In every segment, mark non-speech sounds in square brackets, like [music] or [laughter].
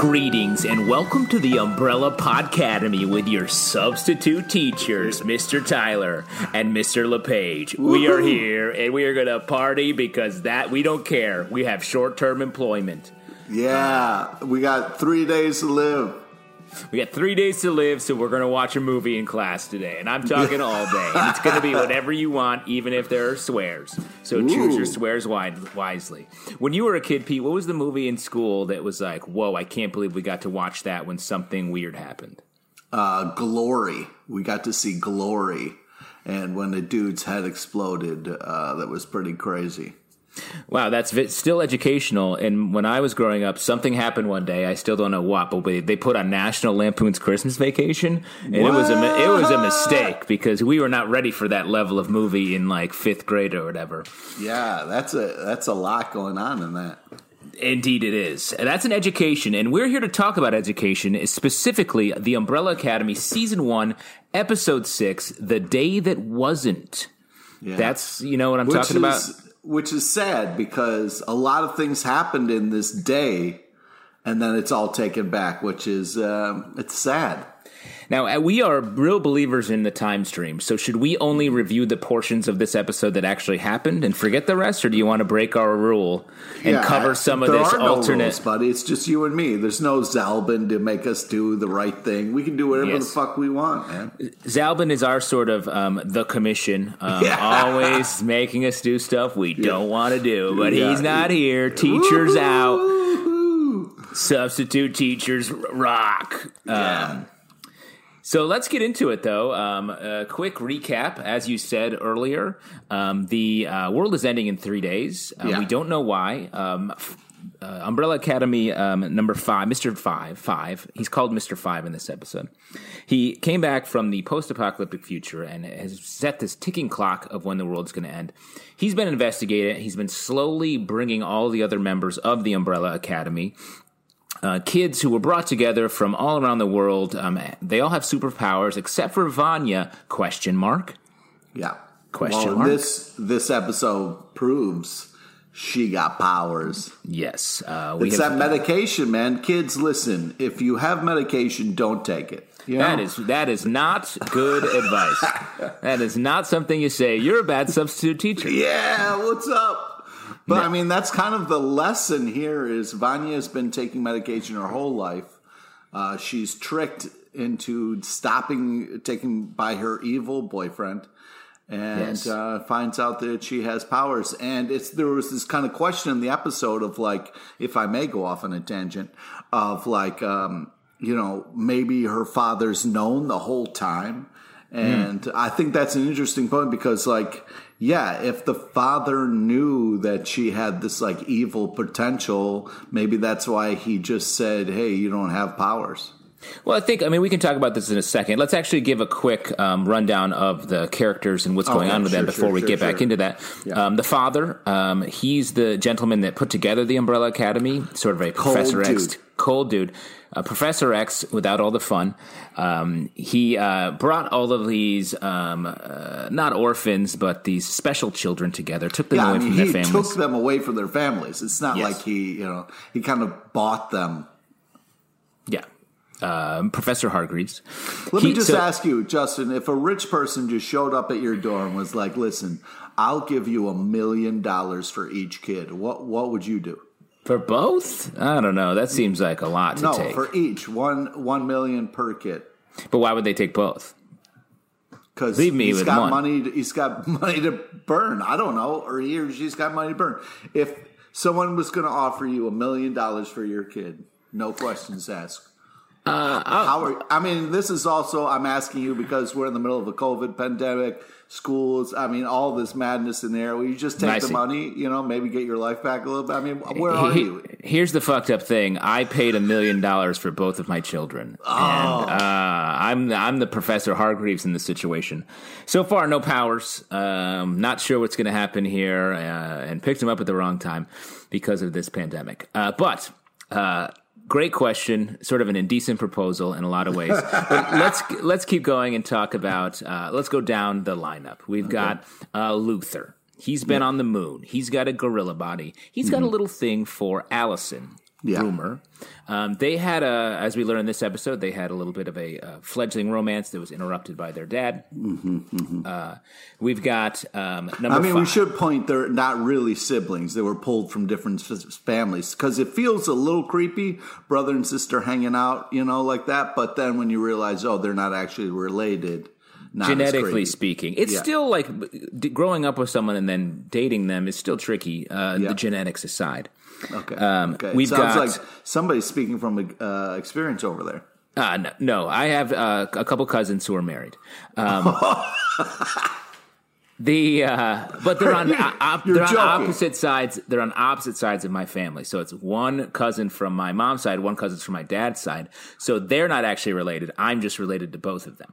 Greetings and welcome to the Umbrella Podcademy with your substitute teachers, Mr. Tyler and Mr. LePage. We are here and we are going to party because that we don't care. We have short-term employment. Yeah, we got three days to live. We got three days to live, so we're going to watch a movie in class today. And I'm talking all day. And it's going to be whatever you want, even if there are swears. So Ooh. choose your swears wisely. When you were a kid, Pete, what was the movie in school that was like, whoa, I can't believe we got to watch that when something weird happened? Uh, Glory. We got to see Glory. And when the dude's head exploded, uh, that was pretty crazy. Wow, that's still educational. And when I was growing up, something happened one day. I still don't know what, but they put on National Lampoon's Christmas Vacation, and what? it was a it was a mistake because we were not ready for that level of movie in like fifth grade or whatever. Yeah, that's a that's a lot going on in that. Indeed, it is. That's an education, and we're here to talk about education, specifically the Umbrella Academy Season One, Episode Six, "The Day That Wasn't." Yeah. That's you know what I'm Which talking is, about which is sad because a lot of things happened in this day and then it's all taken back which is um, it's sad now, uh, we are real believers in the time stream. So, should we only review the portions of this episode that actually happened and forget the rest, or do you want to break our rule and yeah, cover some of this alternate? No rules, buddy, it's just you and me. There's no Zalben to make us do the right thing. We can do whatever yes. the fuck we want, man. Zalben is our sort of um, the commission, um, yeah. always [laughs] making us do stuff we yeah. don't want to do. But he's not here. Teachers out. Substitute teachers rock. Um, so let's get into it, though. Um, a quick recap. As you said earlier, um, the uh, world is ending in three days. Uh, yeah. We don't know why. Um, uh, Umbrella Academy um, number five, Mister Five, Five. He's called Mister Five in this episode. He came back from the post-apocalyptic future and has set this ticking clock of when the world's going to end. He's been investigating. He's been slowly bringing all the other members of the Umbrella Academy uh, kids who were brought together from all around the world. Um, they all have superpowers except for Vanya? Question mark. Yeah. Question well, mark. This this episode proves she got powers. Yes, uh, it's have, that medication, man. Kids, listen. If you have medication, don't take it. You know? That is that is not good advice. [laughs] that is not something you say. You're a bad substitute teacher. Yeah, what's up? But I mean, that's kind of the lesson here is Vanya has been taking medication her whole life. Uh, she's tricked into stopping taking by her evil boyfriend and yes. uh, finds out that she has powers. And it's there was this kind of question in the episode of like, if I may go off on a tangent, of like, um, you know, maybe her father's known the whole time. And mm. I think that's an interesting point because like yeah, if the father knew that she had this like evil potential, maybe that's why he just said, "Hey, you don't have powers." Well, I think I mean we can talk about this in a second. Let's actually give a quick um, rundown of the characters and what's going on with sure, them before sure, we sure, get back into that. Yeah. Um, the father, um, he's the gentleman that put together the Umbrella Academy, sort of a cold Professor dude. X, cold dude. Uh, Professor X, without all the fun, um, he uh, brought all of these um, uh, not orphans, but these special children together, took them yeah, away I mean, from their families. Took them away from their families. It's not yes. like he, you know, he kind of bought them. Yeah, um, Professor Hargreaves. Let he, me just so, ask you, Justin, if a rich person just showed up at your door and was like, "Listen, I'll give you a million dollars for each kid," what what would you do? For both? I don't know. That seems like a lot to no, take. for each one one million per kid. But why would they take both? Because leave me he's with got one. money. To, he's got [laughs] money to burn. I don't know, or he or she's got money to burn. If someone was going to offer you a million dollars for your kid, no questions asked, Uh, How are, I mean, this is also I'm asking you because we're in the middle of a COVID pandemic, schools. I mean, all this madness in there. Will you just take the money? You know, maybe get your life back a little bit. I mean, where are He- you? Here's the fucked up thing. I paid a million dollars for both of my children, Oh. and uh, I'm I'm the Professor Hargreaves in this situation. So far, no powers. Um, not sure what's going to happen here, uh, and picked him up at the wrong time because of this pandemic. Uh, but. Uh, Great question, sort of an indecent proposal in a lot of ways. [laughs] but let's let's keep going and talk about. Uh, let's go down the lineup. We've got uh, Luther. He's been on the moon. He's got a gorilla body. He's got a little thing for Allison. Yeah. Rumor. Um, they had a, as we learned in this episode, they had a little bit of a uh, fledgling romance that was interrupted by their dad. Uh, we've got um, number. Mm-hmm, I mean, we should point they're not really siblings. They were pulled from different families because it feels a little creepy, brother and sister hanging out, you know, like that. But then when you realize, oh, they're not actually related, not genetically speaking, it's Yeah. still like growing up with someone and then dating them is still tricky. Uh, Yeah. The genetics aside. Okay, Um, okay. we've Sounds got- like somebody's speaking from uh, experience over there. Uh, no, no, I have uh, a couple cousins who are married. Um, [laughs] the uh, but they're on uh, op- they're on opposite sides. They're on opposite sides of my family. So it's one cousin from my mom's side, one cousin from my dad's side. So they're not actually related. I'm just related to both of them.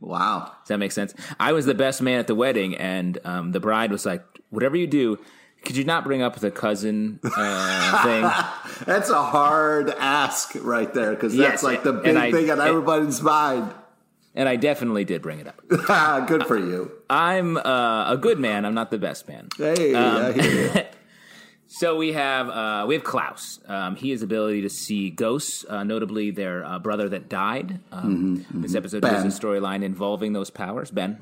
Wow. Does that make sense? I was the best man at the wedding, and um, the bride was like, "Whatever you do." Could you not bring up the cousin uh, thing? [laughs] That's a hard ask right there because Yes, that's like the big I- thing on everybody's mind. And I definitely did bring it up. [laughs] Good for you. I'm uh, a good man. I'm not the best man. Hey, Um, I hear you. [laughs] So we have uh, we have Klaus. Um, he has ability to see ghosts, uh, notably their uh, brother that died. Um, This episode Ben. has a storyline involving those powers. Ben.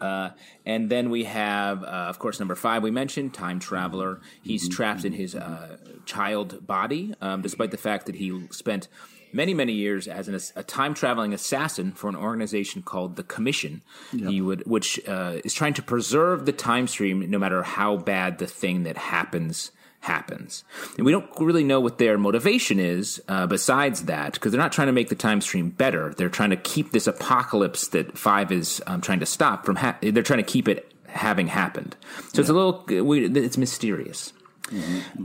Uh, and then we have, uh, of course, number five. We mentioned time traveler. He's trapped in his uh, child body, um, despite the fact that he spent many, many years as an, a time traveling assassin for an organization called the Commission. He would, which uh, is trying to preserve the time stream, no matter how bad the thing that happens happens. And we don't really know what their motivation is uh, besides that, because they're not trying to make the time stream better. They're trying to keep this apocalypse that Five is um, trying to stop from. Ha- they're trying to keep it having happened. So it's a little. We, it's mysterious.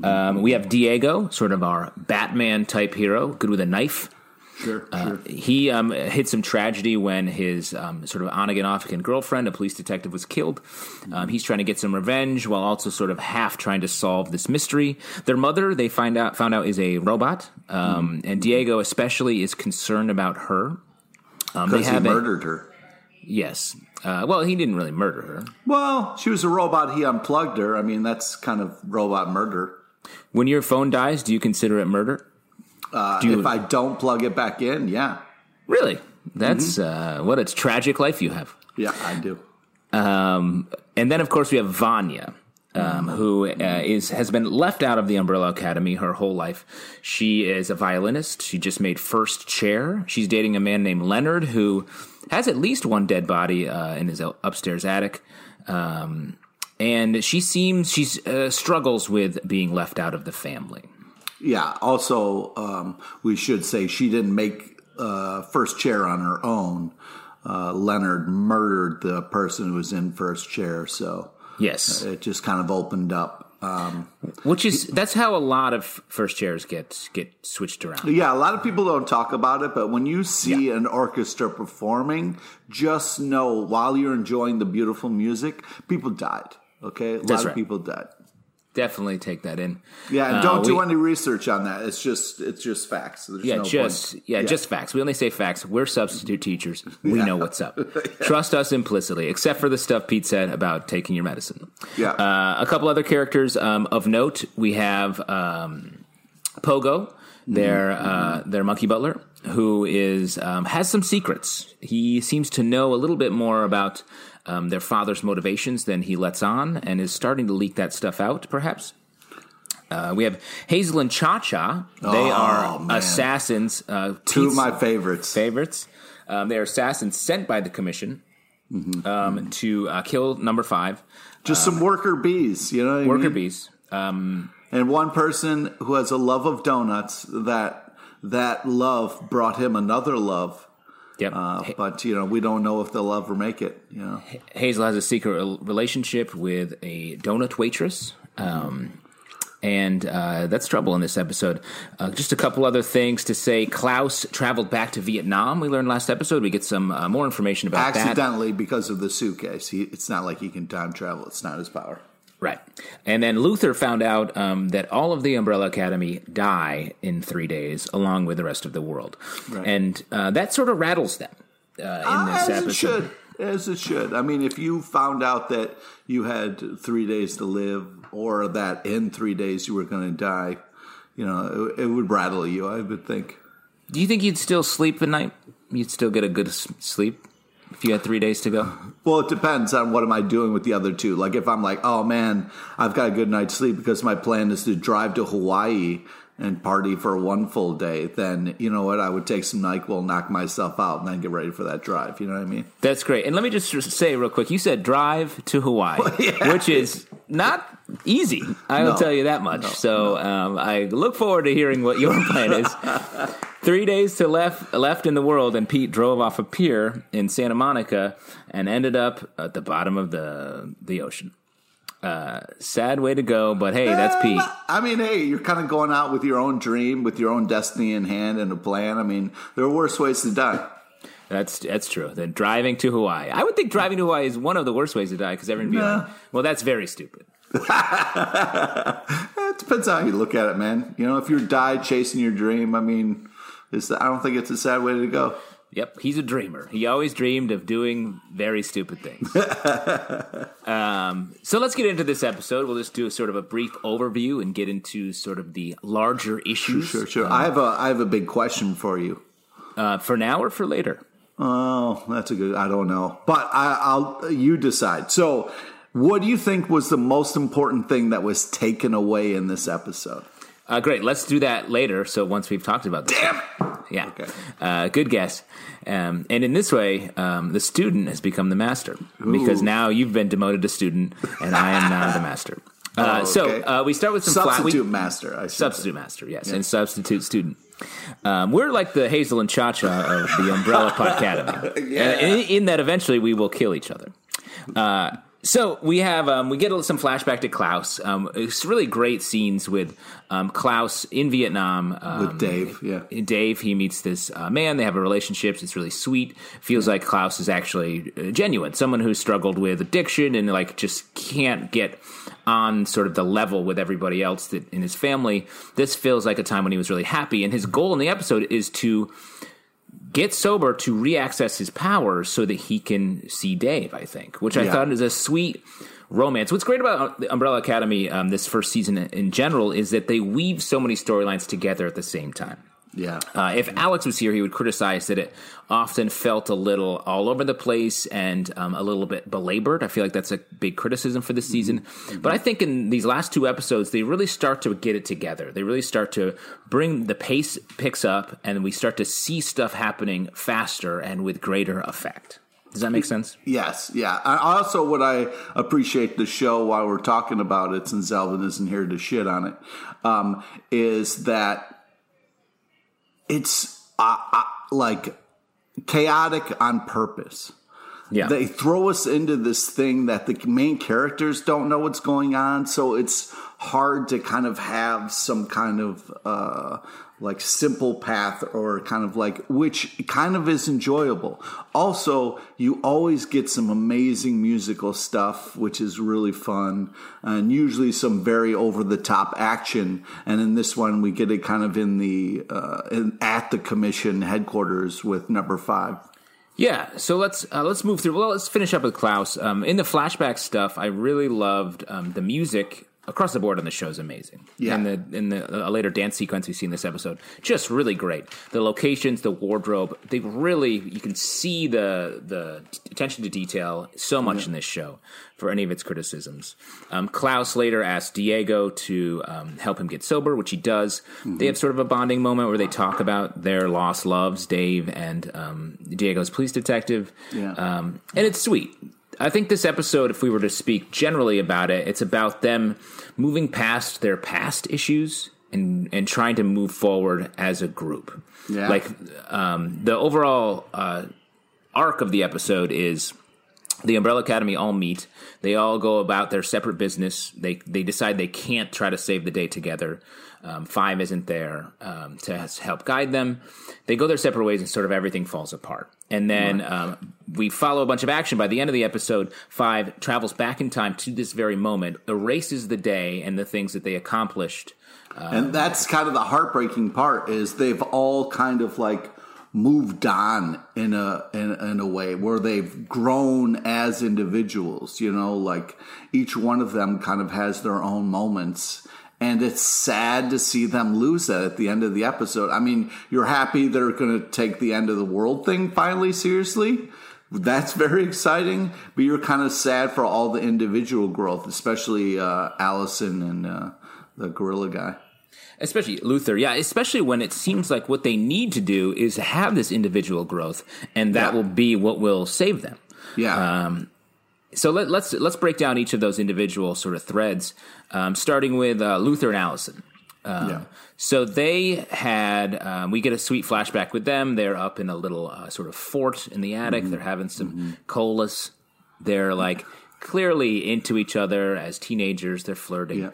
Um, we have Diego, sort of our Batman type hero, good with a knife. Sure, Uh, sure. He um, hit some tragedy when his um, sort of on again, off again girlfriend, a police detective, was killed. Um, he's trying to get some revenge while also sort of half trying to solve this mystery. Their mother, they find out found out, is a robot, um, and Diego especially is concerned about her. Um, they Because he have a- murdered her. yes. Uh, well, he didn't really murder her. Well, she was a robot. He unplugged her. I mean, that's kind of robot murder. When your phone dies, do you consider it murder? Uh, Do you- if I don't plug it back in, yeah, Really? That's uh, what a tragic life you have. yeah, I do. Um, and then, of course, we have Vanya, um, who uh, is has been left out of the Umbrella Academy her whole life. She is a violinist. She just made first chair. She's dating a man named Leonard, who has at least one dead body uh, in his upstairs attic. Um, and she seems she uh, struggles with being left out of the family. Yeah. Also, um, we should say she didn't make uh, first chair on her own. Uh, Leonard murdered the person who was in first chair, so Yes, it just kind of opened up. Um, which is that's how a lot of first chairs get get switched around. yeah, a lot of people don't talk about it, but when you see an orchestra performing, just know while you're enjoying the beautiful music, people died. Okay, a lot That's of people died. Definitely take that in. Yeah, and Uh, don't do we- any research on that. It's just it's just facts. There's Yeah, no just point. yeah, just facts. We only say facts. We're substitute teachers. We know what's up. [laughs] Trust us implicitly, except for the stuff Pete said about taking your medicine. Yeah. Uh, a couple other characters um, of note. We have um, Pogo, their uh, their monkey butler, who is um, has some secrets. He seems to know a little bit more about um, their father's motivations than he lets on, and is starting to leak that stuff out. Perhaps. Uh, we have Hazel and Cha Cha. They Oh, are man. assassins. Uh, Two of my favorites. favorites. Um, they are assassins sent by the commission Mm-hmm. um, to uh, kill number five, Just some worker bees, you know. What I worker mean? bees. Um, and one person who has a love of donuts that that love brought him another love. Yep. Uh, but you know, we don't know if they'll ever make it. You know, Hazel has a secret relationship with a donut waitress. Um, and uh, that's trouble in this episode. Uh, just a couple other things to say. Klaus traveled back to Vietnam. We learned last episode. We get some uh, more information about that. accidentally because of the suitcase. He, it's not like he can time travel. It's not his power. Right. And then Luther found out um, that all of the Umbrella Academy die in three days, along with the rest of the world. Right. And uh, that sort of rattles them uh, in this as episode. it should. As it should. I mean, if you found out that you had three days to live, or that in three days you were going to die, you know, it, it would rattle you. I would think. Do you think you'd still sleep at night? You'd still get a good sleep if you had three days to go? Well, it depends on what am I doing with the other two. Like if I'm like, oh man, I've got a good night's sleep because my plan is to drive to Hawaii and party for one full day, then you know what? I would take some Nyquil, knock myself out, and then get ready for that drive. You know what I mean? That's great. And let me just say real quick you said drive to Hawaii, [laughs] Yeah. which is not easy. I will No. tell you that much. so Um, I look forward to hearing what your [laughs] plan is. [laughs] Three days to left left in the world, and Pete drove off a pier in Santa Monica and ended up at the bottom of the the ocean. Uh, sad way to go, but hey, that's Pete. I mean, hey, you're kind of going out with your own dream, with your own destiny in hand and a plan. I mean, there are worse ways to die. That's that's true. Then driving to Hawaii, I would think driving to Hawaii is one of the worst ways to die because everyone be like, "Well, that's very stupid." [laughs] It depends on how you look at it, man. You know, if you die chasing your dream, I mean, it's, I don't think it's a sad way to go. Yep, he's a dreamer. He always dreamed of doing very stupid things. [laughs] um, so let's get into this episode. We'll just do a sort of a brief overview and get into sort of the larger issues. Sure, sure. I have a I have a big question for you. Uh, for now or for later? Oh, that's a good. I don't know, but I, I'll. You decide. So, what do you think was the most important thing that was taken away in this episode? Uh, great. Let's do that later. So once we've talked about this. Damn it! Yeah. Okay. Uh, good guess. Um, and in this way, um, the student has become the master because now you've been demoted to student and I am now the master. [laughs] Uh, Oh, So okay. uh, we start with some flat. Substitute we- master. I Substitute master, yes, and substitute student. Um, we're like the Hazel and Cha Cha of the Umbrella [laughs] Academy, Yeah. in, in that eventually we will kill each other. So we have um, we get some flashback to Klaus. Um, it's really great scenes with um, Klaus in Vietnam um, With Dave, yeah. Dave, he meets this uh, man. They have a relationship. It's really sweet. Feels like Klaus is actually uh, genuine. Someone who struggled with addiction and like just can't get on sort of the level with everybody else that in his family. This feels like a time when he was really happy. And his goal in the episode is to get sober to reaccess his powers so that he can see Dave. I think, which I Yeah. thought is a sweet romance. What's great about the Umbrella Academy um, this first season in general is that they weave so many storylines together at the same time. Yeah. Uh, if Alex was here, he would criticize that it often felt a little all over the place and um, a little bit belabored. I feel like that's a big criticism for this season. But I think in these last two episodes, they really start to get it together. They really start to bring the pace picks up, and we start to see stuff happening faster and with greater effect. Does that make sense? Yes, yeah. I also what I appreciate the show while we're talking about it, since Zalben isn't here to shit on it, um, is that it's uh, uh, like chaotic on purpose. Yeah. They throw us into this thing that the main characters don't know what's going on, so it's hard to kind of have some kind of uh, like simple path or kind of like which kind of is enjoyable. Also, you always get some amazing musical stuff, which is really fun, and usually some very over the top action. And in this one, we get it kind of in the uh, in, at the commission headquarters with number five. Yeah, so let's uh, let's move through. Well, let's finish up with Klaus. Um, in the flashback stuff, I really loved um, the music across the board on the show is amazing. Yeah. in the in the a later dance sequence we see in this episode, just really great. The locations, the wardrobe, they really you can see the the attention to detail so much in this show for any of its criticisms. Um, Klaus later asked Diego to um, help him get sober, which he does. They have sort of a bonding moment where they talk about their lost loves, Dave and um, Diego's police detective. Yeah. Um, and it's sweet. I think this episode, if we were to speak generally about it, it's about them moving past their past issues and and trying to move forward as a group. Yeah. Like um, the overall uh, arc of the episode is the Umbrella Academy all meet. They all go about their separate business. They they decide they can't try to save the day together. Um, Five isn't there um, to help guide them. They go their separate ways, and sort of everything falls apart. And then um, we follow a bunch of action. By the end of the episode, Five travels back in time to this very moment, erases the day and the things that they accomplished. and that's kind of the heartbreaking part is they've all kind of like moved on in a in, in a way where they've grown as individuals you know like each one of them kind of has their own moments and it's sad to see them lose that at the end of the episode i mean you're happy they're going to take the end of the world thing finally seriously that's very exciting but you're kind of sad for all the individual growth especially uh, allison and uh, the gorilla guy Especially Luther, yeah. Especially when it seems like what they need to do is have this individual growth, and that Yeah. will be what will save them. yeah Um, So let, let's let's break down each of those individual sort of threads, um, starting with uh, Luther and Allison. Um, Yeah. So they had um, we get a sweet flashback with them. They're up in a little uh, sort of fort in the attic. They're having some colas. They're like clearly into each other as teenagers. They're flirting. Yeah.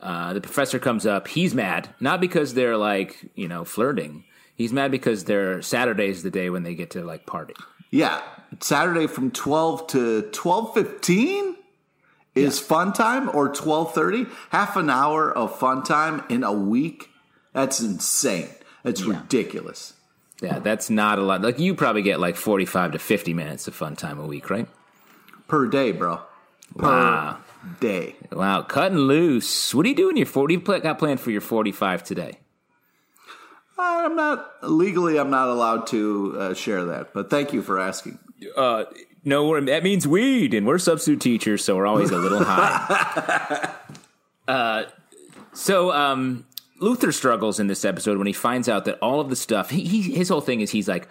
Uh, the professor comes up. He's mad, not because they're like you know flirting. He's mad because their Saturday's the day when they get to like party. Yeah, Saturday from twelve to twelve fifteen is fun time, or twelve thirty. Half an hour of fun time in a week. That's insane. That's ridiculous. Yeah, that's not a lot. Like you probably get like forty-five to fifty minutes of fun time a week, right? Per day, bro. Per Wow. day. Wow, cutting loose. What are you doing your forty? You pla- got planned for your forty-five today? I'm not legally. I'm not allowed to uh, share that, but thank you for asking. Uh, no, that means weed, and we're substitute teachers, so we're always a little high. [laughs] uh, so um, Luther struggles in this episode when he finds out that all of the stuff. He, he his whole thing is he's like.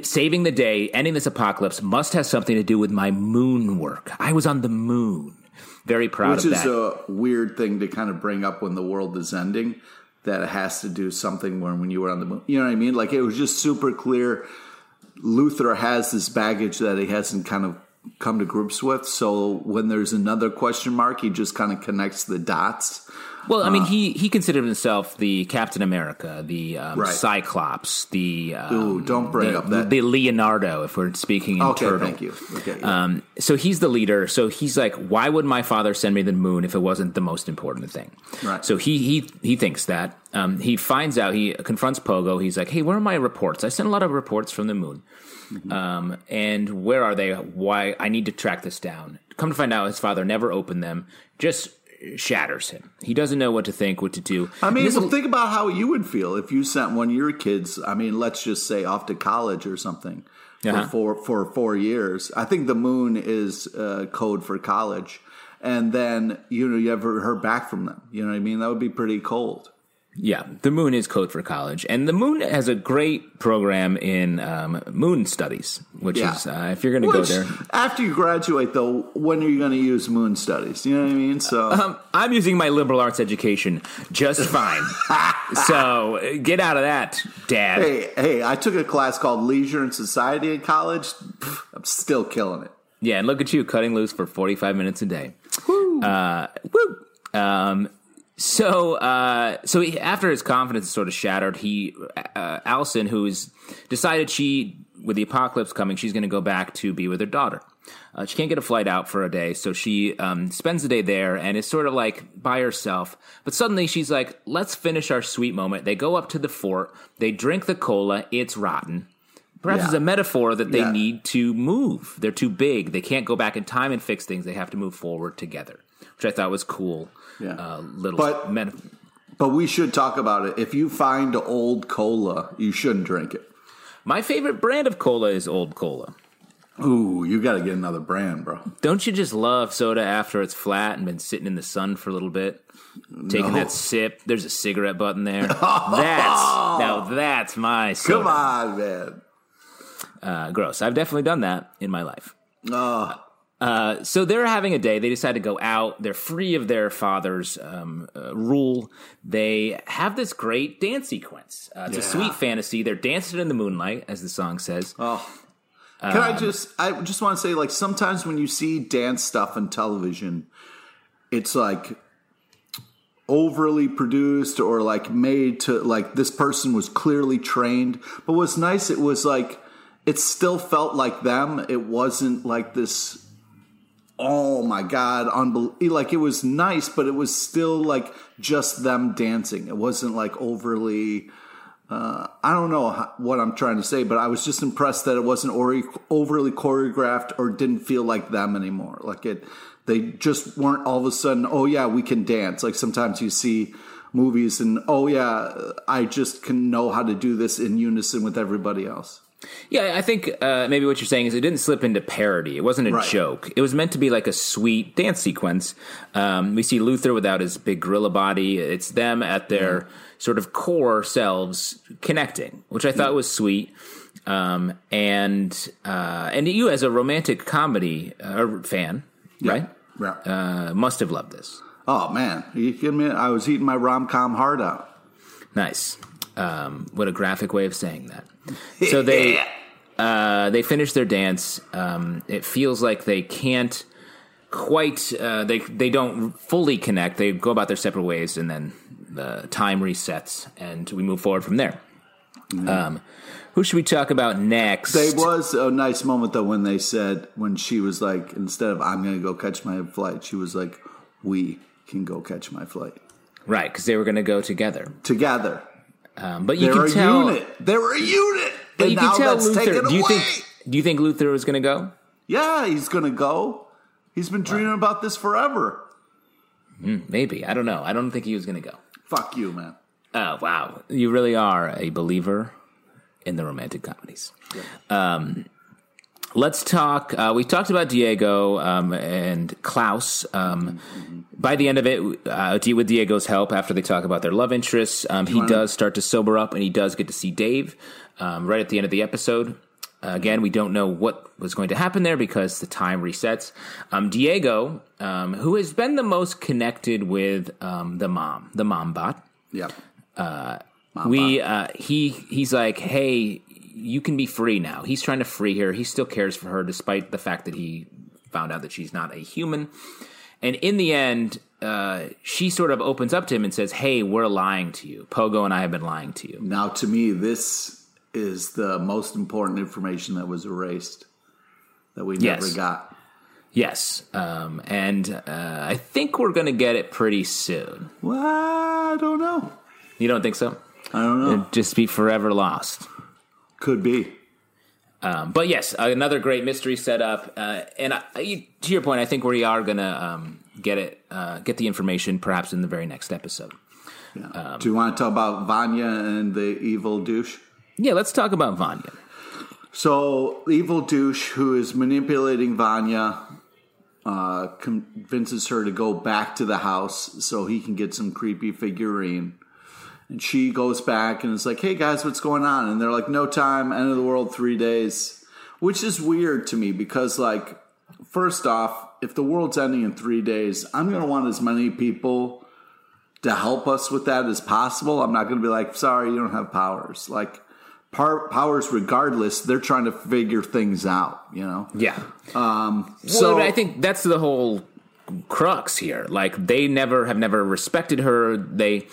Saving the day, ending this apocalypse must have something to do with my moon work. I was on the moon. Very proud Which of is a weird thing to kind of bring up when the world is ending. That has to do something when when you were on the moon. You know what I mean? Like it was just super clear. Luther has this baggage that he hasn't kind of come to grips with. So when there's another question mark, he just kind of connects the dots. Well, I mean, he he considered himself the Captain America, the um, Right. Cyclops, the um, Ooh, don't bring the, up that. the Leonardo. If we're speaking in Okay, turtle, thank you. Okay, yeah. Um, so he's the leader. So he's like, why would my father send me the moon if it wasn't the most important thing? Right. So he he he thinks that. Um, he finds out. He confronts Pogo. He's like, hey, where are my reports? I sent a lot of reports from the moon. Mm-hmm. Um, and where are they? Why? I need to track this down. Come to find out, his father never opened them. Just shatters him. He doesn't know what to think, what to do. I mean, well, think about how you would feel if you sent one of your kids. I mean, let's just say off to college or something Uh-huh. for four for four years. I think the moon is uh, code for college, and then you know you ever heard back from them. You know what I mean? That would be pretty cold. Yeah, the moon is code for college, and the moon has a great program in um, moon studies, which Yeah. is uh, if you're going to go there. after you graduate, though, when are you going to use moon studies? You know what I mean? So Um, I'm using my liberal arts education just [laughs] fine. so get out of that, Dad. hey, hey, I took a class called Leisure and Society in college. I'm still killing it. Yeah, and look at you cutting loose for 45 minutes a day. Uh, woo. Um, so, uh, so he, after his confidence is sort of shattered, he, uh, Allison, who's decided she, with the apocalypse coming, she's going to go back to be with her daughter. Uh, she can't get a flight out for a day, so she um, spends the day there and is sort of like by herself. But suddenly she's like, let's finish our sweet moment. They go up to the fort, they drink the cola, it's rotten. Perhaps Yeah. it's a metaphor that they Yeah. need to move. They're too big. They can't go back in time and fix things. They have to move forward together, which I thought was cool. Yeah. Uh, little But- meta- But we should talk about it. If you find old cola, you shouldn't drink it. My favorite brand of cola is Old Cola. Ooh, you got to get another brand, bro. Don't you just love soda after it's flat and been sitting in the sun for a little bit? Taking No. that sip. There's a cigarette butt in there. [laughs] That's now that's my soda. Come on, man. Uh, gross. I've definitely done that in my life. Oh, Uh, so they're having a day. They decide to go out. They're free of their father's um, uh, rule. They have this great dance sequence. Uh, it's a sweet fantasy. They're dancing in the moonlight, as the song says. Oh. Can I Um, just I just want to say like sometimes when you see dance stuff on television, it's like overly produced or like made to like this person was clearly trained. But what's nice it was like it still felt like them. It wasn't like this oh my god like it was nice but it was still like just them dancing it wasn't like overly uh, I don't know what I'm trying to say, but I was just impressed that it wasn't ori- overly choreographed or didn't feel like them anymore. Like it, they just weren't all of a sudden. Oh yeah, we can dance. Like sometimes you see movies and oh yeah, I just can know how to do this in unison with everybody else. Yeah, I think uh, maybe what you're saying is it didn't slip into parody. It wasn't a Right. joke. It was meant to be like a sweet dance sequence. Um, we see Luther without his big gorilla body. It's them at their sort of core selves connecting, which I thought was sweet. Um, and uh, and you, as a romantic comedy uh, fan, right, Yeah. uh, must have loved this. oh man, you kidding me? I was eating my rom com heart out. Nice. Um, what a graphic way of saying that. So they [laughs] uh, they finish their dance. Um, it feels like they can't quite. Uh, they they don't fully connect. They go about their separate ways, and then the time resets, and we move forward from there. Um, who should we talk about next? There was a nice moment though when they said when she was like instead of I'm going to go catch my flight, she was like we can go catch my flight right, because they were going to go together. together. Um, but you They're can tell. unit. They were a unit. But you now can tell Luther. Do you away. think? Do you think Luther was going to go? Yeah, he's gonna go. He's been dreaming about this forever. Maybe. I don't know. I don't think he was going to go. Fuck you, man. Oh wow, you really are a believer in the romantic comedies. Um, let's talk. Uh, we talked about Diego um, and Klaus. Um, by the end of it, uh, with Diego's help, after they talk about their love interests, um, he does start to sober up, and he does get to see Dave um, right at the end of the episode. Uh, again, we don't know what was going to happen there because the time resets. Um, Diego, um, who has been the most connected with um, the mom, the mom bot, Yeah. we uh, he he's like, hey, you can be free now. He's trying to free her. He still cares for her, despite the fact that he found out that she's not a human. And in the end, uh, she sort of opens up to him and says, "Hey, we're lying to you. Pogo and I have been lying to you." Now, to me, this is the most important information that was erased that we never Yes. got. Yes, um, and uh, I think we're going to get it pretty soon. Well, I don't know. You don't think so? I don't know. It'd just be forever lost. Could be. Um, but yes, another great mystery setup. Uh, and I, I- to your point, I think we are going to um, get it, uh, get the information, perhaps in the very next episode. Yeah. Do you want to talk about Vanya and the evil douche? Yeah, let's talk about Vanya. So, evil douche who is manipulating Vanya uh, convinces her to go back to the house so he can get some creepy figurine. And she goes back and is like, hey guys, what's going on? And they're like, no time, end of the world, three days. Which is weird to me because, like, first off, if the world's ending in three days, I'm going to want as many people to help us with that as possible. I'm not going to be like, sorry, you don't have powers. Like, par- powers, regardless, they're trying to figure things out, you know? Yeah. Um, So so I think that's the whole crux here. Like they never have never respected her. They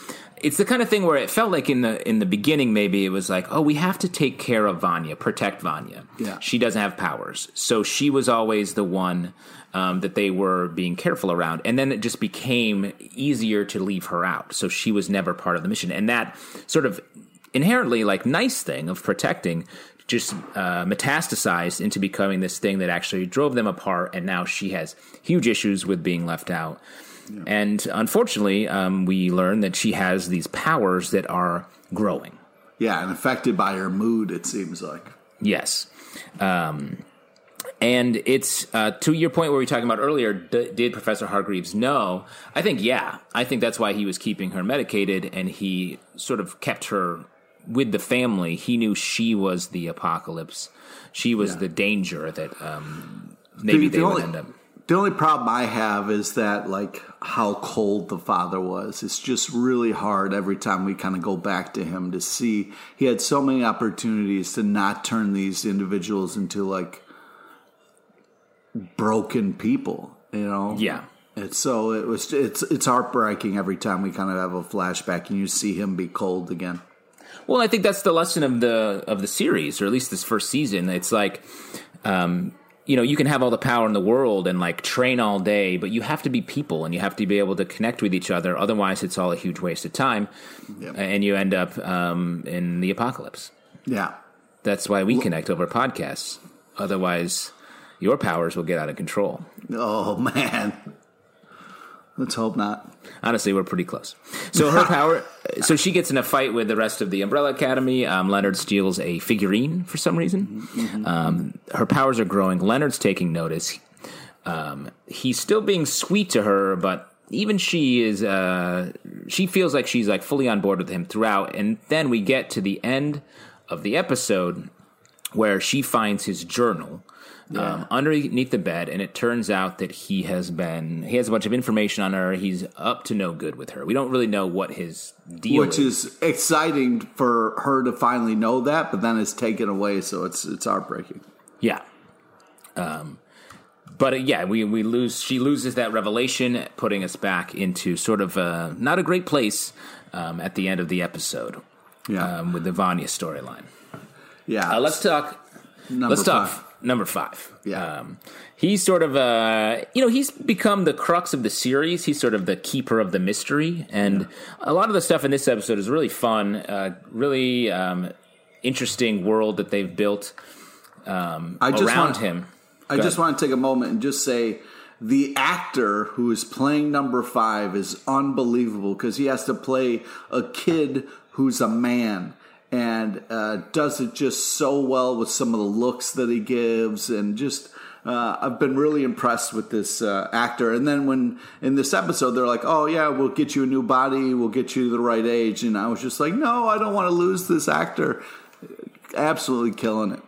it's the kind of thing where it felt like in the in the beginning maybe it was like, "Oh, we have to take care of Vanya, protect Vanya." Yeah. She doesn't have powers. So she was always the one um, that they were being careful around. And then it just became easier to leave her out. So she was never part of the mission. And that sort of inherently like nice thing of protecting just uh, metastasized into becoming this thing that actually drove them apart and now she has huge issues with being left out and unfortunately um, we learn that she has these powers that are growing. Yeah, and affected by her mood, it seems like. yes. Um, and it's uh, to your point where we were talking about earlier d- did professor hargreaves know? I think yeah. I think that's why he was keeping her medicated and he sort of kept her with the family. He knew she was the apocalypse. She was Yeah. the danger that um, maybe The- they the would only- end up The only problem I have is that like how cold the father was. It's just really hard every time we kind of go back to him to see he had so many opportunities to not turn these individuals into like broken people, you know. Yeah. It's so it was it's it's heartbreaking every time we kind of have a flashback and you see him be cold again. Well, I think that's the lesson of the of the series, or at least this first season. It's like, um, you know, you can have all the power in the world and like train all day, but you have to be people and you have to be able to connect with each other. Otherwise, it's all a huge waste of time, Yep. and you end up um, in the apocalypse. Yeah. That's why we connect over podcasts. Otherwise, your powers will get out of control. Oh man. Let's hope not. Honestly, we're pretty close. So her [laughs] power. So she gets in a fight with the rest of the Umbrella Academy. Um, Leonard steals a figurine for some reason. Um, her powers are growing. Leonard's taking notice. Um, he's still being sweet to her, but even she is. Uh, she feels like she's like fully on board with him throughout. And then we get to the end of the episode where she finds his journal um, underneath the bed, and it turns out that he has been he has a bunch of information on her. He's up to no good with her. We don't really know what his deal Which is exciting for her to finally know that, but then it's taken away, so it's it's heartbreaking. Yeah. Um, but uh, yeah, we we lose. She loses that revelation, putting us back into sort of uh, not a great place um, at the end of the episode Yeah. um, with the Vanya storyline. yeah. Uh, let's talk. Number let's talk five. Number five. Yeah. Um, he's sort of uh, you know he's become the crux of the series. He's sort of the keeper of the mystery, and a lot of the stuff in this episode is really fun. Uh, really um, interesting world that they've built um, I just around want- him. I just ahead. want to take a moment and just say the actor who is playing number five is unbelievable because he has to play a kid who's a man and uh, does it just so well with some of the looks that he gives and just. Uh, I've been really impressed with this uh, actor. And then when in this episode they're like, "Oh yeah, we'll get you a new body, we'll get you the right age," and I was just like, "No, I don't want to lose this actor." Absolutely killing it.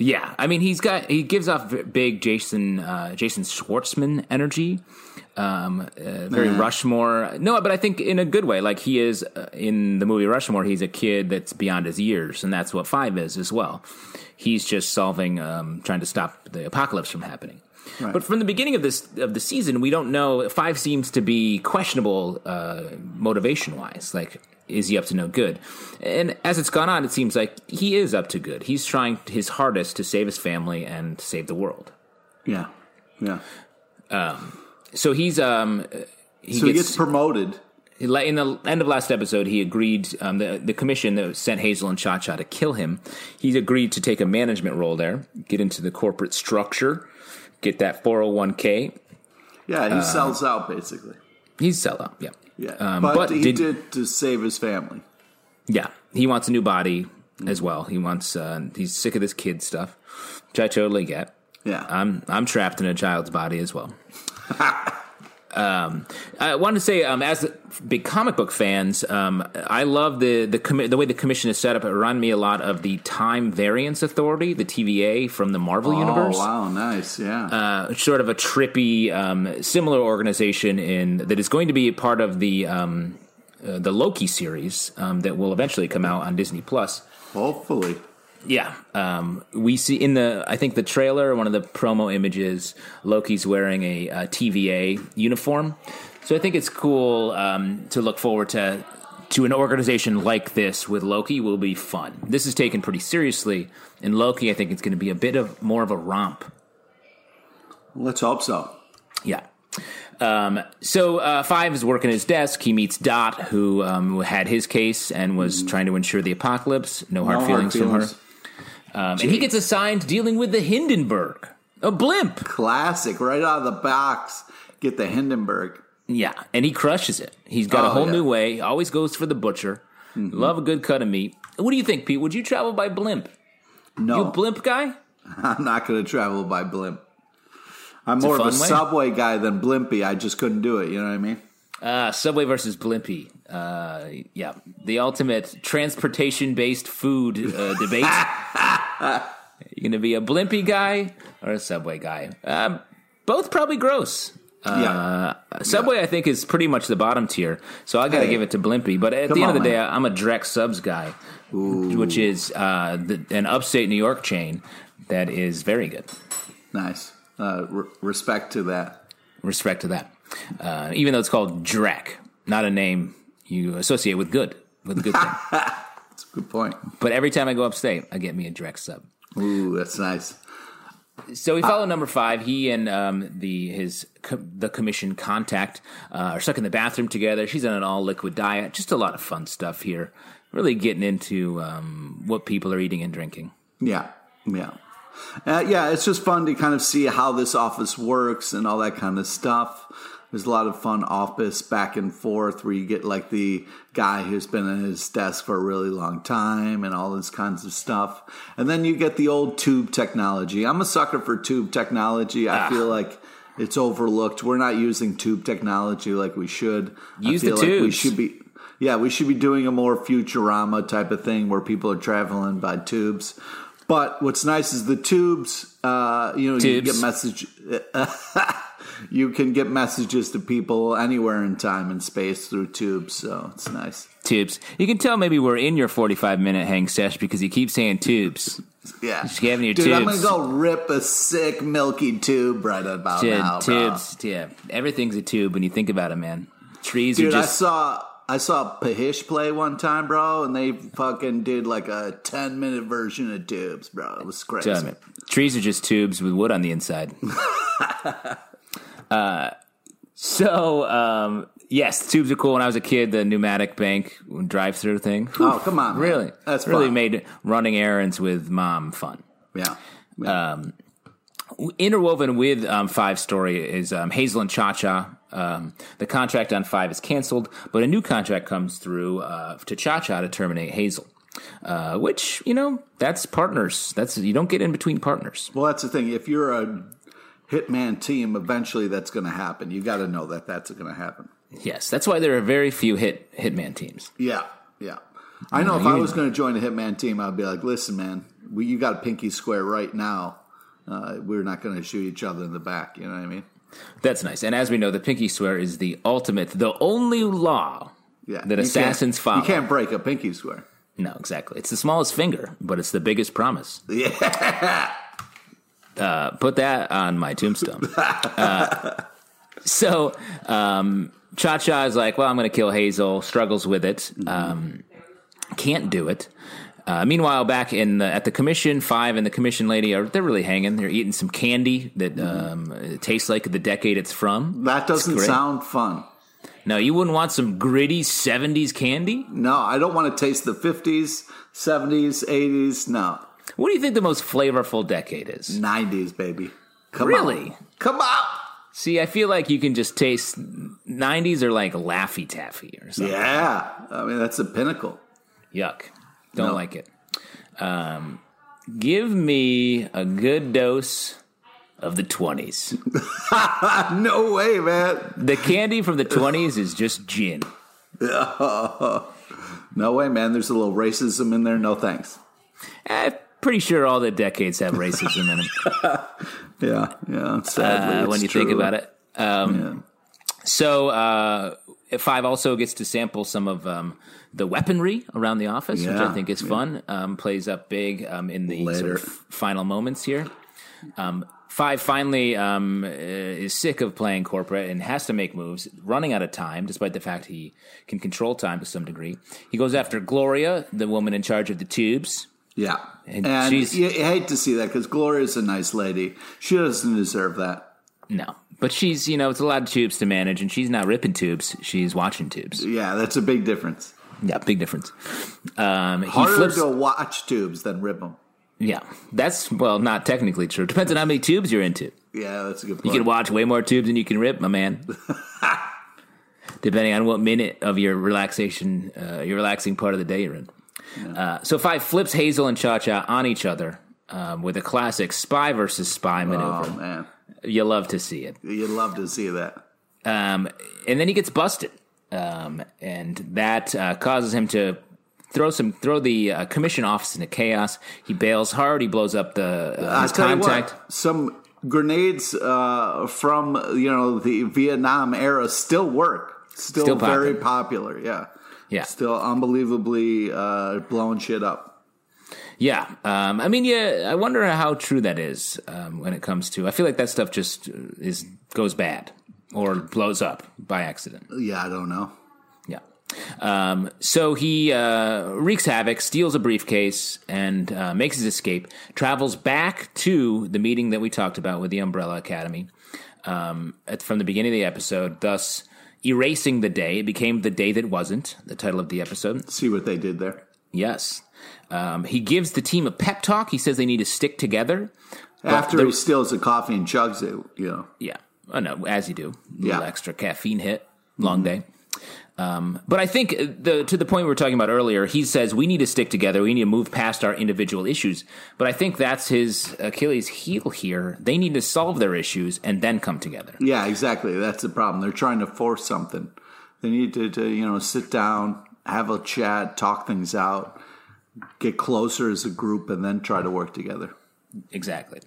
Yeah, I mean he's got he gives off big Jason uh, Jason Schwartzman energy, um, uh, very Rushmore. No, but I think in a good way. Like he is uh, in the movie Rushmore, he's a kid that's beyond his years, and that's what Five is as well. He's just solving, um, trying to stop the apocalypse from happening. Right. But from the beginning of this of the season, we don't know. Five seems to be questionable uh, motivation wise. Like, is he up to no good? And as it's gone on, it seems like he is up to good. He's trying his hardest to save his family and save the world. Yeah, yeah. So he's um he so he gets, gets promoted. in the end of last episode, he agreed um, the the commission that sent Hazel and Cha Cha to kill him. He's agreed to take a management role there, get into the corporate structure, get that four hundred one k. Yeah, he sells out basically. He's sell out, yeah. Yeah, Um, but, but he did- did, to save his family. Yeah, he wants a new body as well. He wants. Uh, he's sick of this kid stuff, which I totally get. Yeah, I'm I'm trapped in a child's body as well. [laughs] um, I wanted to say, um, as big comic book fans, um, I love the the commi- the way the commission is set up. It reminded me a lot of the Time Variance Authority, the TVA from the Marvel universe. Oh wow, nice. Yeah, Uh, sort of a trippy, um, similar organization in that is going to be a part of the um, uh, the Loki series um, that will eventually come out on Disney Plus. hopefully. Yeah, um, we see in the I think the trailer, one of the promo images, Loki's wearing a, uh TVA uniform. So I think it's cool um, to look forward to to an organization like this with Loki will be fun. This is taken pretty seriously, and Loki I think it's going to be a bit of more of a romp. Let's hope so. Yeah. Um, so uh, Five is working his desk. He meets Dot, who um, had his case and was trying to ensure the apocalypse. No hard No hard feelings from her. Um, and he gets assigned dealing with the Hindenburg, a blimp. Classic, right out of the box. Get the Hindenburg. Yeah, and he crushes it. He's got a Oh, whole yeah. Mm-hmm. new way. Always goes for the butcher. Love a good cut of meat. What do you think, Pete? Would you travel by blimp? You a No, blimp guy? [laughs] I'm not going to travel by blimp. I'm a more of a way. subway guy than blimpy. I just couldn't do it. You know what I mean? Uh, Subway versus Blimpie. Uh, yeah, the ultimate transportation-based food uh, debate. [laughs] you going to be a Blimpie guy or a Subway guy? Um, both probably gross. yeah. Uh, Subway, I think, is pretty much the bottom tier, so I got to Hey. give it to Blimpie. But at Come the end on, of the day. I'm a Jreck Subs guy, which is uh, the, an upstate New York chain that is very good. Nice. Uh, re- respect to that. Respect to that. Uh, even though it's called Jreck, not a name you associate with good, with good thing. [laughs] That's a good point. but every time I go upstate, I get me a Jreck sub. Ooh, that's nice. So we follow number five. He and um, the his co- the commission contact uh, are stuck in the bathroom together. She's on an all liquid diet. Just a lot of fun stuff here. Really getting into um, what people are eating and drinking. Yeah, yeah, uh, yeah. It's just fun to kind of see how this office works and all that kind of stuff. There's a lot of fun office back and forth where you get like the guy who's been at his desk for a really long time and all this kinds of stuff. And then you get the old tube technology. I'm a sucker for tube technology. I feel like it's overlooked. We're not using tube technology like we should. Use I feel the like we should be yeah, we should be doing a more Futurama type of thing where people are traveling by tubes. But what's nice is the tubes. Uh, you know, you get message. [laughs] you can get messages to people anywhere in time and space through tubes. So it's nice. Tubes. You can tell maybe we're in your 45 minute hang sesh because you keep saying tubes. Yeah, Just giving you dude. I'm gonna go rip a sick milky tube right about Dude, now, bro. tubes. Yeah. Everything's a tube when you think about it, man. Trees Dude, are I just. saw I saw Phish play one time, bro, and they fucking did like a ten minute version of tubes, bro. It was crazy. Trees are just tubes with wood on the inside. [laughs] uh, so, um, yes, tubes are cool. When I was a kid, the pneumatic bank drive through thing. Oh, come on, man. Really? That's really fun. made running errands with mom fun. Yeah. Um, Interwoven with um, Five Story is um, Hazel and Cha Cha. Um, the contract on Five is canceled, but a new contract comes through uh, to Cha Cha to terminate Hazel. Uh, which you know, that's partners. That's you don't get in between partners. Well, that's the thing. If you're a hitman team, eventually that's going to happen. You got to know that that's going to happen. Yes, that's why there are very few hit hitman teams. Yeah, yeah. I know if I was going to join a hitman team, I'd be like, listen, man, we, you got a pinky square right now. Uh, we're not going to shoot each other in the back. You know what I mean? That's nice. And as we know, the pinky swear is the ultimate, the only law Yeah. that assassins follow. You can't break a pinky square. No, exactly. It's the smallest finger, but it's the biggest promise. [laughs] Yeah. Uh, put that on my tombstone. uh, so, um, Cha Cha is like, well, I'm going to kill Hazel, struggles with it, um, can't do it. Uh, meanwhile, back in the, at the commission, Five and the commission lady are they're really hanging. They're eating some candy that um, tastes like the decade it's from. That doesn't sound fun. No, you wouldn't want some gritty '70s candy. No, I don't want to taste the 50s, 70s, 80s. No, What do you think the most flavorful decade is? 90s, baby. Come Really? on. Come on. See, I feel like you can just taste '90s are like Laffy Taffy or something. Yeah. I mean, that's the pinnacle. Yuck. Don't No. like it. Um, give me a good dose of the 20s. [laughs] No way, man. The candy from the 20s is just gin. [laughs] No way, man. There's a little racism in there. No thanks. I'm pretty sure all the decades have racism in them [laughs] Yeah, yeah. Sadly, uh, when you true. think about it. Um, So, uh, Five also gets to sample some of um, the weaponry around the office, which I think is fun. Um, plays up big um, in the sort of final moments here. Um, Five finally um, uh, is sick of playing corporate and has to make moves, running out of time, despite the fact he can control time to some degree. He goes after Gloria, the woman in charge of the tubes. Yeah, And and, she's- you, you hate to see that because Gloria's a nice lady. She doesn't deserve that. No, but she's you know it's a lot of tubes to manage, and she's not ripping tubes; she's watching tubes. Yeah, that's a big difference. Yeah, big difference. Um, he Harder flips. to watch tubes than rip them. Yeah, that's well, not technically true. Depends on how many tubes you're into. Yeah, that's a good You can watch way more tubes than you can rip, my man. [laughs] Depending on what minute of your relaxation, uh, your relaxing part of the day you're in. Uh, so Five flips Hazel and Cha Cha on each other um, with a classic spy versus spy maneuver. oh man, You love to see it. you'd love to see that. Um, and then he gets busted, um, and that uh, causes him to throw some throw the uh, commission office into chaos. He bails hard. He blows up the uh, his you contact. what, some grenades uh, from you know the Vietnam era still work. Still, Still very popular. Yeah. Yeah. Still unbelievably uh, blowing shit up. Yeah, um, I mean, yeah, I wonder how true that is um, when it comes to. I feel like that stuff just uh, is goes bad or blows up by accident. Yeah, I don't know. Yeah. Um, so he uh, wreaks havoc, steals a briefcase, and uh, makes his escape. Travels back to the meeting that we talked about with the Umbrella Academy um, at, from the beginning of the episode, thus erasing the day. It became the day that wasn't. The title of the episode. See what they did there. Yes. Um, he gives the team a pep talk. He says they need to stick together. After he steals the coffee and chugs it, you know. Yeah. Oh, no, as you do. A little Yeah. extra caffeine hit. Long day. Um, but I think the to the point we were talking about earlier, he says we need to stick together. We need to move past our individual issues. But I think that's his Achilles heel here. They need to solve their issues and then come together. Yeah, exactly. That's the problem. They're trying to force something. They need to, to you know, sit down, have a chat, talk things out, get closer as a group, and then try to work together. Exactly.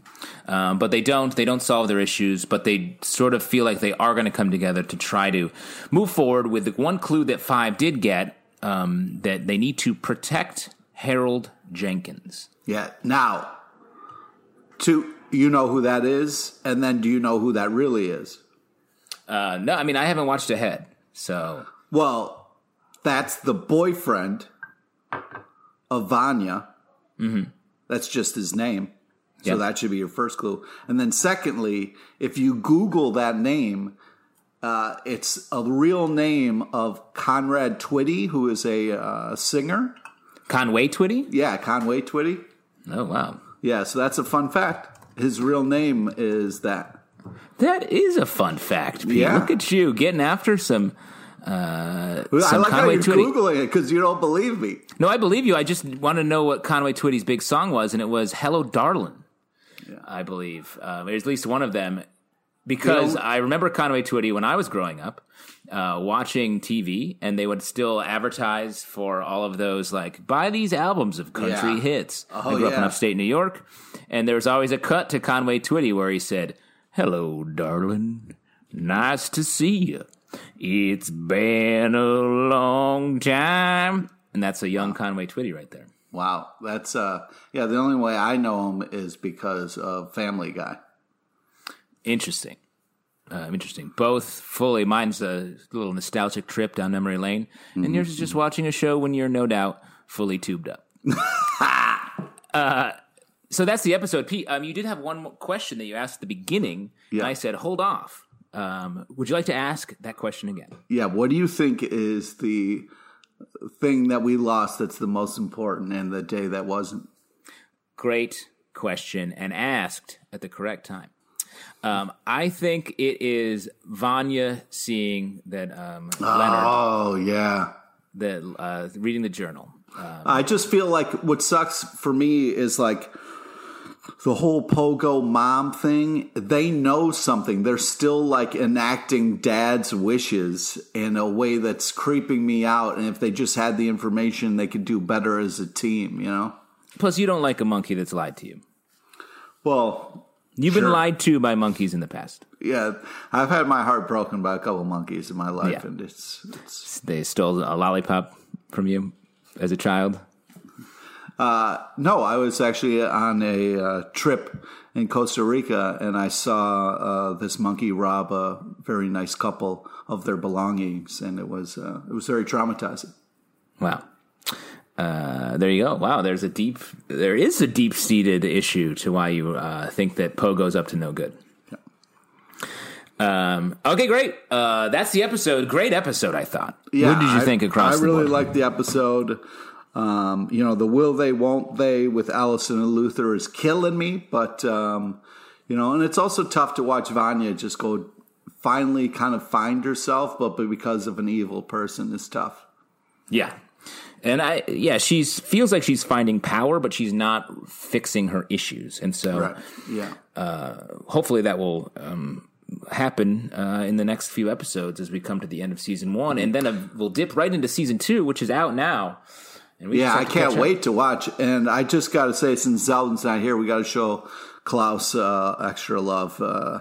Um, but they don't. They don't solve their issues, but they sort of feel like they are going to come together to try to move forward with the one clue that Five did get um, that they need to protect Harold Jenkins. Yeah. Now, to you know who that is, and then do you know who that really is? Uh, no, I mean I haven't watched ahead, so Well, that's the boyfriend of Vanya. Mm-hmm. That's just his name. So Yeah. that should be your first clue. And then, secondly, if you Google that name, uh, it's a real name of Conrad Twitty, who is a uh, singer. Conway Twitty. Yeah, Conway Twitty. Oh wow, Yeah, so that's a fun fact. His real name is that. that is a fun fact. Pete. Yeah. Look at you getting after some. Uh, I some like how you're Twitty. Googling it because you don't believe me. No, I believe you. I just want to know what Conway Twitty's big song was, and it was "Hello, Darlin'." I believe, uh, at least one of them, because You know- I remember Conway Twitty when I was growing up, uh, watching TV, and they would still advertise for all of those like buy these albums of country Yeah. hits. Oh, I grew up in upstate New York, and there was always a cut to Conway Twitty where he said, "Hello, darling, nice to see you. It's been a long time." And that's a young Conway Twitty right there. Wow, that's uh, yeah. The only way I know him is because of Family Guy. Interesting. Uh, interesting. Both fully. Mine's a little nostalgic trip down memory lane, and yours is just watching a show when you're no doubt fully tubed up. [laughs] uh, so that's the episode. Pete, um, you did have one question that you asked at the beginning, and I said, hold off. Um, would you like to ask that question again? Yeah, what do you think is the thing that we lost that's the most important and the day that wasn't? Great question, and asked at the correct time. Um, I think it is Vanya seeing that um, Leonard, Oh yeah. that uh, reading the journal. I just feel like what sucks for me is like the whole pogo mom thing. They know something. They're still like enacting dad's wishes in a way that's creeping me out. And if they just had the information, they could do better as a team. You know. Plus, you don't like a monkey that's lied to you. Well, You've been lied to by monkeys in the past. yeah, I've had my heart broken by a couple monkeys in my life, Yeah. and it's it's They stole a lollipop from you as a child. No, I was actually on a uh, trip in Costa Rica, and I saw uh, this monkey rob a very nice couple of their belongings, and it was uh, it was very traumatizing. Wow. Uh, there you go. Wow, there's a deep, there is a deep seated issue to why you uh, think that Pogo's up to no good. Um, okay, great. Uh, that's the episode. Great episode, I thought. what did you I- think across I really liked the episode. Um, you know, the will they, won't they with Allison and Luther is killing me, but um, you know, and it's also tough to watch Vanya just go finally kind of find herself, but because of an evil person is tough. Yeah. And I, yeah, she's feels like she's finding power, but she's not fixing her issues. And so, Right? Yeah. hopefully that will um, happen uh, in the next few episodes as we come to the end of season one, and then uh, we'll dip right into season two, which is out now. Yeah, I can't up. wait to watch. And I just got to say, since Zalben's not here, we got to show Klaus uh, extra love. Uh,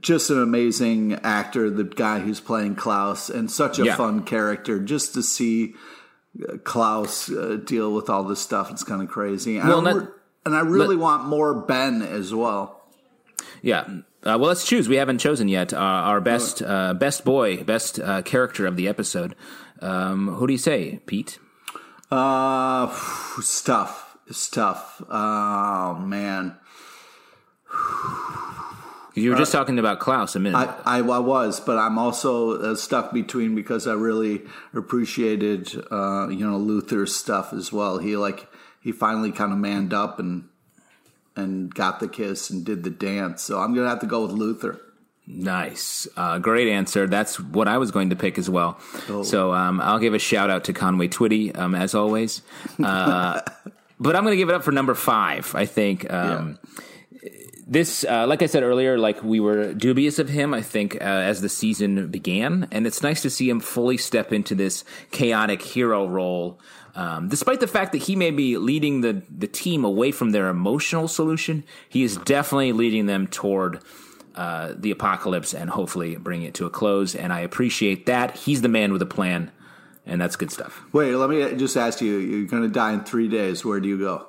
just an amazing actor, the guy who's playing Klaus, and such a Yeah. fun character. Just to see uh, Klaus uh, deal with all this stuff, it's kind of crazy. And, Well, I, not- and I really want more Ben as well. Yeah. Uh, well, let's choose. We haven't chosen yet. Uh, our best, uh, best boy, best uh, character of the episode. Um, who do you say, Pete? Uh, stuff, tough. Oh man, You were just talking about Klaus a minute. I, I, I was, but I'm also uh, stuck between because I really appreciated, uh, you know, Luther's stuff as well. He like he finally kind of manned up and and got the kiss and did the dance. So I'm gonna have to go with Luther. Nice. Uh, great answer. That's what I was going to pick as well. So um, I'll give a shout out to Conway Twitty, um, as always. Uh, [laughs] but I'm going to give it up for number five, I think. Um, This, uh, like I said earlier, like we were dubious of him, I think, uh, as the season began. And it's nice to see him fully step into this chaotic hero role. Um, despite the fact that he may be leading the, the team away from their emotional solution, he is definitely leading them toward uh, the apocalypse and hopefully bring it to a close. And I appreciate that. He's the man with a plan, and that's good stuff. Wait, let me just ask you: You're gonna die in three days. Where do you go?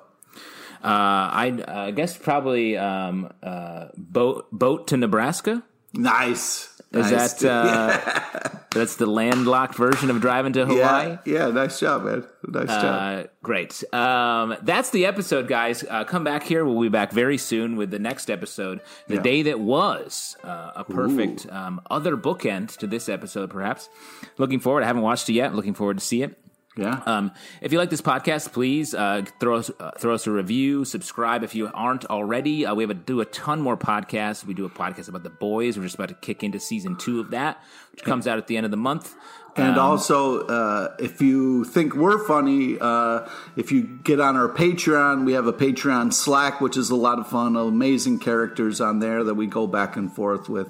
Uh, I uh, guess probably um, uh, boat boat to Nebraska. Nice. Is nice. that uh, [laughs] that's the landlocked version of driving to Hawaii? yeah, yeah. Nice job, man. Nice job. Uh, great. Um, that's the episode, guys. Uh, come back here. We'll be back very soon with the next episode, the Yeah. day that was uh, a perfect um, other bookend to this episode. Perhaps. Looking forward. I haven't watched it yet. Looking forward to see it. Yeah. Um, if you like this podcast, please uh, throw us uh, throw us a review, subscribe if you aren't already. Uh, we have a, do a ton more podcasts. We do a podcast about the boys. We're just about to kick into season two of that, which comes out at the end of the month. And also, uh, if you think we're funny, uh, if you get on our Patreon, we have a Patreon Slack, which is a lot of fun. Amazing characters on there that we go back and forth with.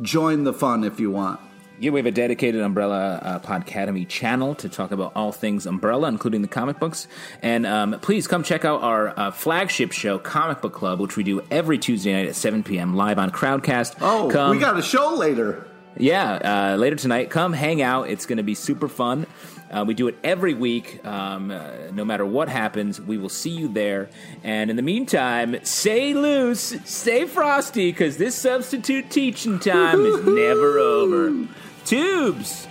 Join the fun if you want. Yeah, we have a dedicated Umbrella uh, Podcademy channel to talk about all things Umbrella, including the comic books. And um, please come check out our uh, flagship show, Comic Book Club, which we do every Tuesday night at 7 p.m. live on Crowdcast. Oh, come, we got a show later. Yeah, uh, later tonight. Come hang out. It's going to be super fun. Uh, we do it every week. Um, uh, no matter what happens, we will see you there. And in the meantime, stay loose, stay frosty, because this substitute teaching time is never over. Tubes!